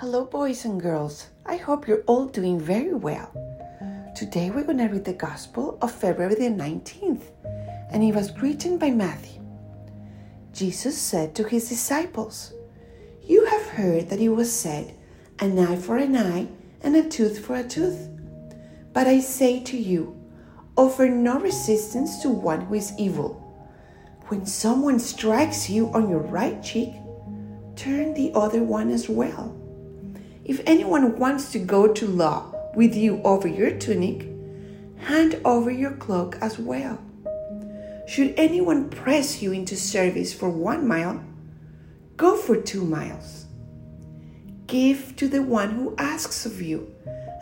Hello, boys and girls. I hope you're all doing very well. Today we're going to read the Gospel of February the 19th, and it was written by Matthew. Jesus said to his disciples, You have heard that it was said, an eye for an eye and a tooth for a tooth. But I say to you, offer no resistance to one who is evil. When someone strikes you on your right cheek, turn the other one as well. If anyone wants to go to law with you over your tunic, hand over your cloak as well. Should anyone press you into service for one mile, go for two miles. Give to the one who asks of you,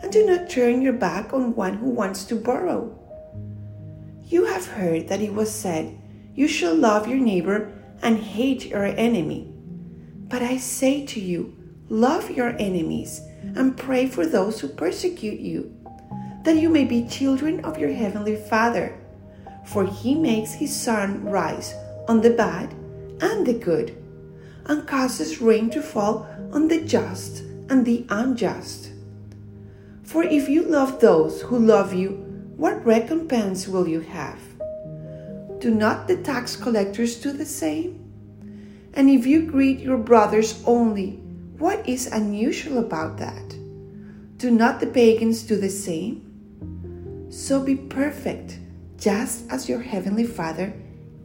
and do not turn your back on one who wants to borrow. You have heard that it was said, You shall love your neighbor and hate your enemy. But I say to you, Love your enemies and pray for those who persecute you, that you may be children of your heavenly Father. For he makes his sun rise on the bad and the good, and causes rain to fall on the just and the unjust. For if you love those who love you, what recompense will you have? Do not the tax collectors do the same? And if you greet your brothers only, what is unusual about that? Do not the pagans do the same? So be perfect, just as your heavenly Father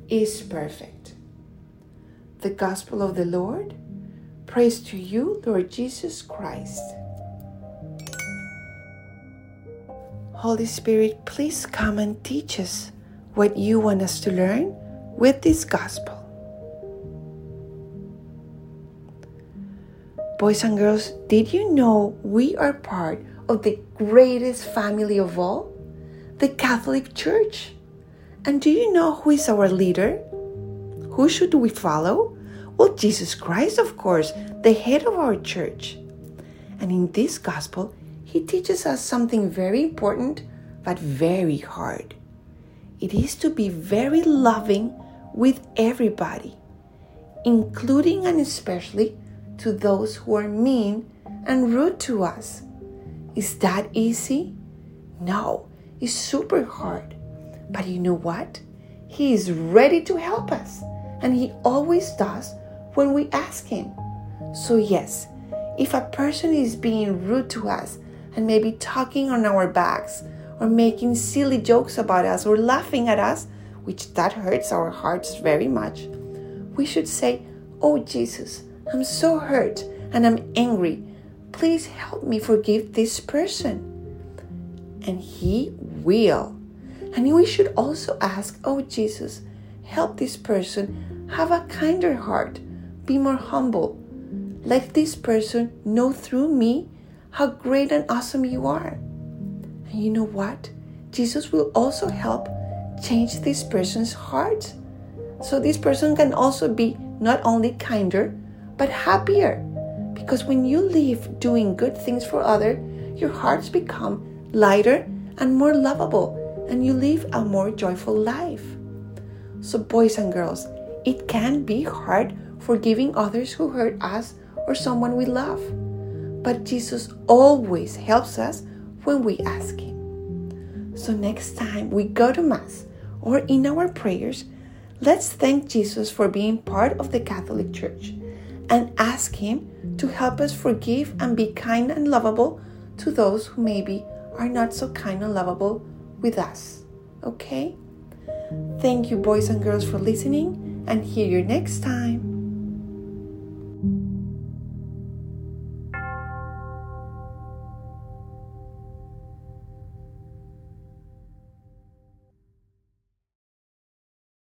is perfect. The Gospel of the Lord. Praise to you, Lord Jesus Christ. Holy Spirit, please come and teach us what you want us to learn with this Gospel. Boys and girls, did you know we are part of the greatest family of all? The Catholic Church. And do you know who is our leader? Who should we follow? Well, Jesus Christ, of course, the head of our church. And in this gospel, he teaches us something very important but very hard. It is to be very loving with everybody, including and especially to those who are mean and rude to us. Is that easy? No, it's super hard. But you know what? He is ready to help us, and He always does when we ask Him. So, yes, if a person is being rude to us and maybe talking on our backs or making silly jokes about us or laughing at us, which that hurts our hearts very much, we should say, Oh Jesus, I'm so hurt and I'm angry. Please help me forgive this person. And He will. And we should also ask, Oh Jesus, help this person have a kinder heart, be more humble. Let this person know through me how great and awesome you are. And you know what? Jesus will also help change this person's heart. So this person can also be not only kinder, but happier. Because when you live doing good things for others, your hearts become lighter and more lovable, and you live a more joyful life. So, boys and girls, it can be hard forgiving others who hurt us or someone we love. But Jesus always helps us when we ask Him. So, next time we go to Mass or in our prayers, let's thank Jesus for being part of the Catholic Church and ask Him to help us forgive and be kind and lovable to those who maybe are not so kind and lovable with us. Okay? Thank you, boys and girls, for listening, and hear you next time.